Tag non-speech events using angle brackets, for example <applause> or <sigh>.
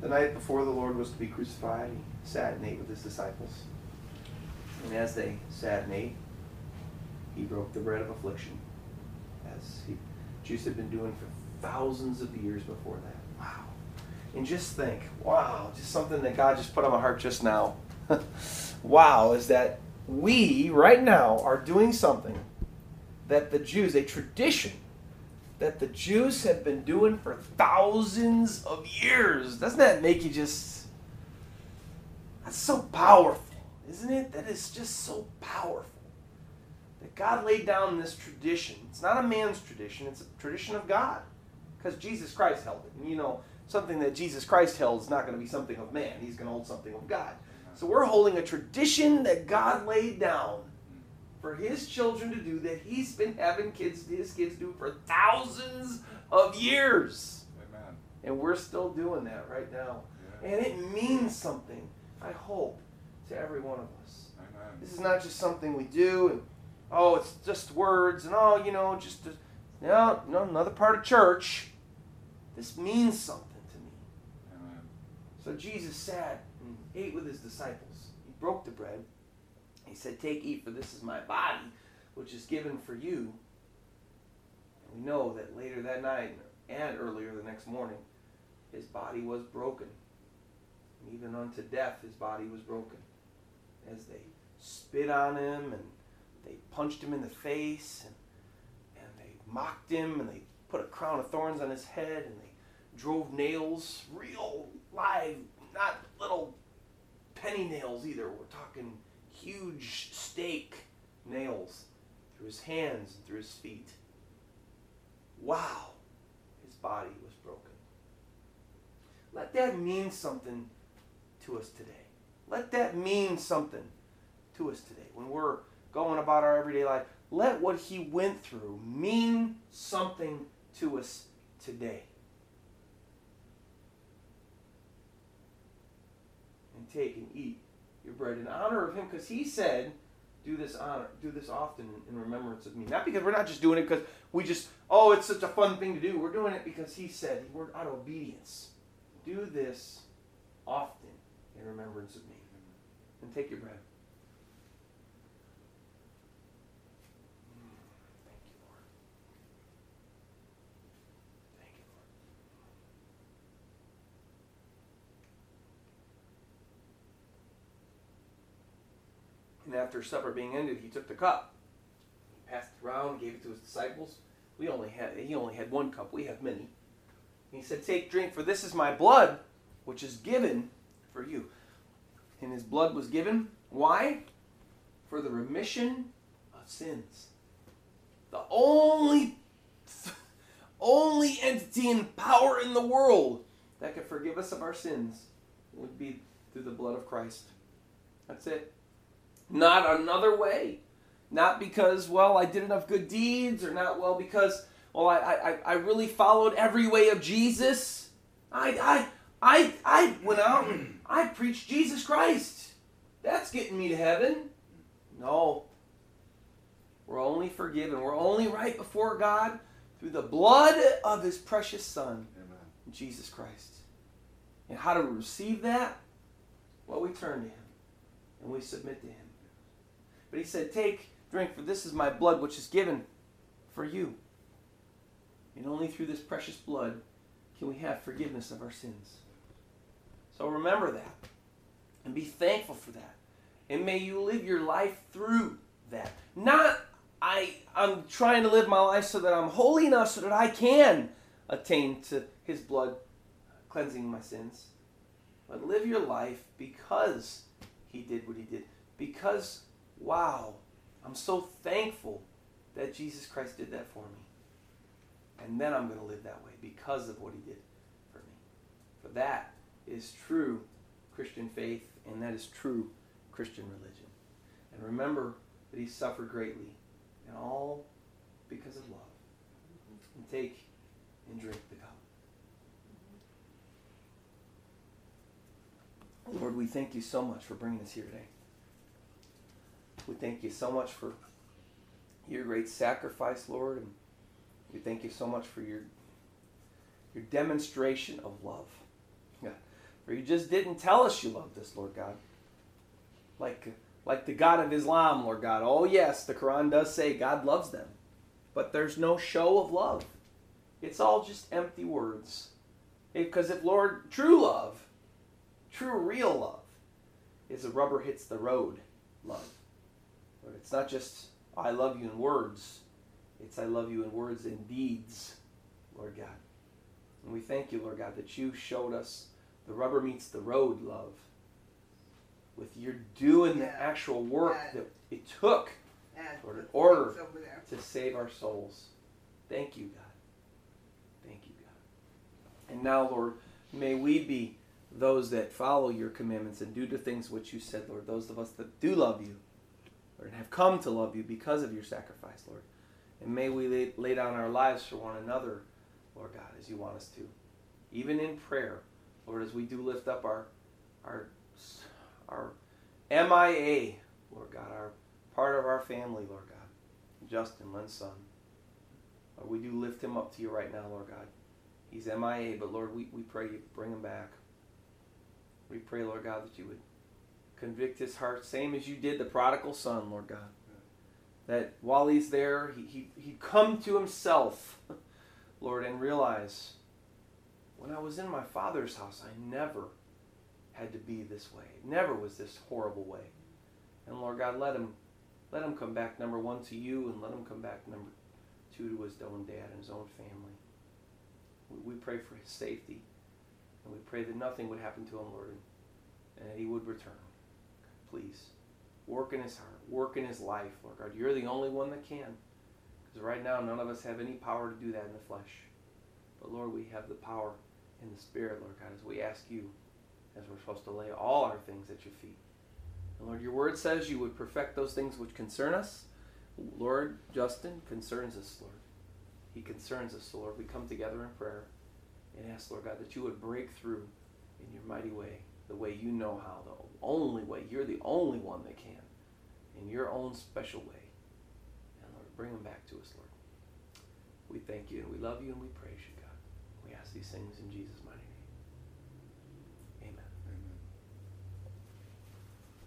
The night before the Lord was to be crucified, he sat and ate with his disciples. And as they sat and ate, he broke the bread of affliction, as he, Jews had been doing for thousands of years before that. Wow. And just think, wow, just something that God just put on my heart just now. <laughs> wow, is that we right now are doing something that the Jews, a tradition that the Jews have been doing for thousands of years. Doesn't that make you just. That's so powerful, isn't it? That is just so powerful. That God laid down this tradition. It's not a man's tradition, it's a tradition of God. Because Jesus Christ held it. And you know, something that Jesus Christ held is not going to be something of man, he's going to hold something of God. So we're holding a tradition that God laid down for his children to do that he's been having kids his kids do for thousands of years. Amen. And we're still doing that right now. Yeah. And it means something, I hope, to every one of us. Amen. This is not just something we do and oh, it's just words and oh, you know, just you know, no, another part of church. This means something to me. Amen. So Jesus sat and ate with his disciples. He broke the bread he said, Take, eat, for this is my body, which is given for you. And we know that later that night and earlier the next morning, his body was broken. And even unto death, his body was broken. As they spit on him and they punched him in the face and, and they mocked him and they put a crown of thorns on his head and they drove nails, real live, not little penny nails either. We're talking huge stake nails through his hands and through his feet. Wow, his body was broken. Let that mean something to us today. Let that mean something to us today. When we're going about our everyday life, let what he went through mean something to us today. And take and eat your bread in honor of him because he said do this honor do this often in remembrance of me. Not because we're not just doing it because we just oh it's such a fun thing to do. We're doing it because he said we're out of obedience. Do this often in remembrance of me. And take your bread And after supper being ended, he took the cup. He passed it around, gave it to his disciples. We only had he only had one cup. We have many. he said, Take, drink, for this is my blood, which is given for you. And his blood was given. Why? For the remission of sins. The only only entity and power in the world that could forgive us of our sins would be through the blood of Christ. That's it. Not another way. Not because, well, I did enough good deeds, or not, well, because, well, I, I, I really followed every way of Jesus. I, I, I, I went out and I preached Jesus Christ. That's getting me to heaven. No. We're only forgiven. We're only right before God through the blood of his precious Son, Amen. Jesus Christ. And how do we receive that? Well, we turn to him and we submit to him. But he said, Take, drink, for this is my blood which is given for you. And only through this precious blood can we have forgiveness of our sins. So remember that. And be thankful for that. And may you live your life through that. Not I I'm trying to live my life so that I'm holy enough so that I can attain to his blood cleansing my sins. But live your life because he did what he did. Because wow, I'm so thankful that Jesus Christ did that for me. And then I'm going to live that way because of what he did for me. For that is true Christian faith, and that is true Christian religion. And remember that he suffered greatly, and all because of love. And take and drink the cup. Lord, we thank you so much for bringing us here today. We thank you so much for your great sacrifice, Lord, and we thank you so much for your your demonstration of love. Yeah. Or you just didn't tell us you loved us, Lord God. Like, like the God of Islam, Lord God. Oh, yes, the Quran does say God loves them. But there's no show of love. It's all just empty words. Because if, Lord, true love, true, real love, is a rubber hits the road love. It's not just I love you in words, it's I love you in words and deeds, Lord God. And we thank you, Lord God, that you showed us the rubber meets the road love. With your doing the actual work that it took Lord, in order to save our souls. Thank you, God. Thank you, God. And now, Lord, may we be those that follow your commandments and do the things which you said, Lord. Those of us that do love you, Lord, and have come to love you because of your sacrifice, Lord. And may we lay, lay down our lives for one another, Lord God, as you want us to. Even in prayer, Lord, as we do lift up our our our MIA, Lord God, our part of our family, Lord God, Justin, Lynn's son. Lord, we do lift him up to you right now, Lord God. He's MIA, but Lord, we, we pray you bring him back. We pray, Lord God, that you would convict his heart, same as you did the prodigal son, Lord God. That while he's there, he, he, he'd come to himself, <laughs> Lord, and realize when I was in my father's house, I never had to be this way. It never was this horrible way. And Lord God, let him let him come back number one to you and let him come back number two to his own dad and his own family. We, we pray for his safety. And we pray that nothing would happen to him, Lord, and that he would return. Please. Work in his heart. Work in his life, Lord God. You're the only one that can. Because right now, none of us have any power to do that in the flesh. But Lord, we have the power in the Spirit, Lord God, as we ask you, as we're supposed to lay all our things at your feet. And Lord, your word says you would perfect those things which concern us. Lord, Justin concerns us, Lord. He concerns us, Lord. We come together in prayer and ask, Lord God, that you would break through in your mighty way, the way you know how, the only way. You're the only one that can, in your own special way. And Lord, bring them back to us, Lord. We thank you and we love you and we praise you, God. We ask these things in Jesus' mighty name.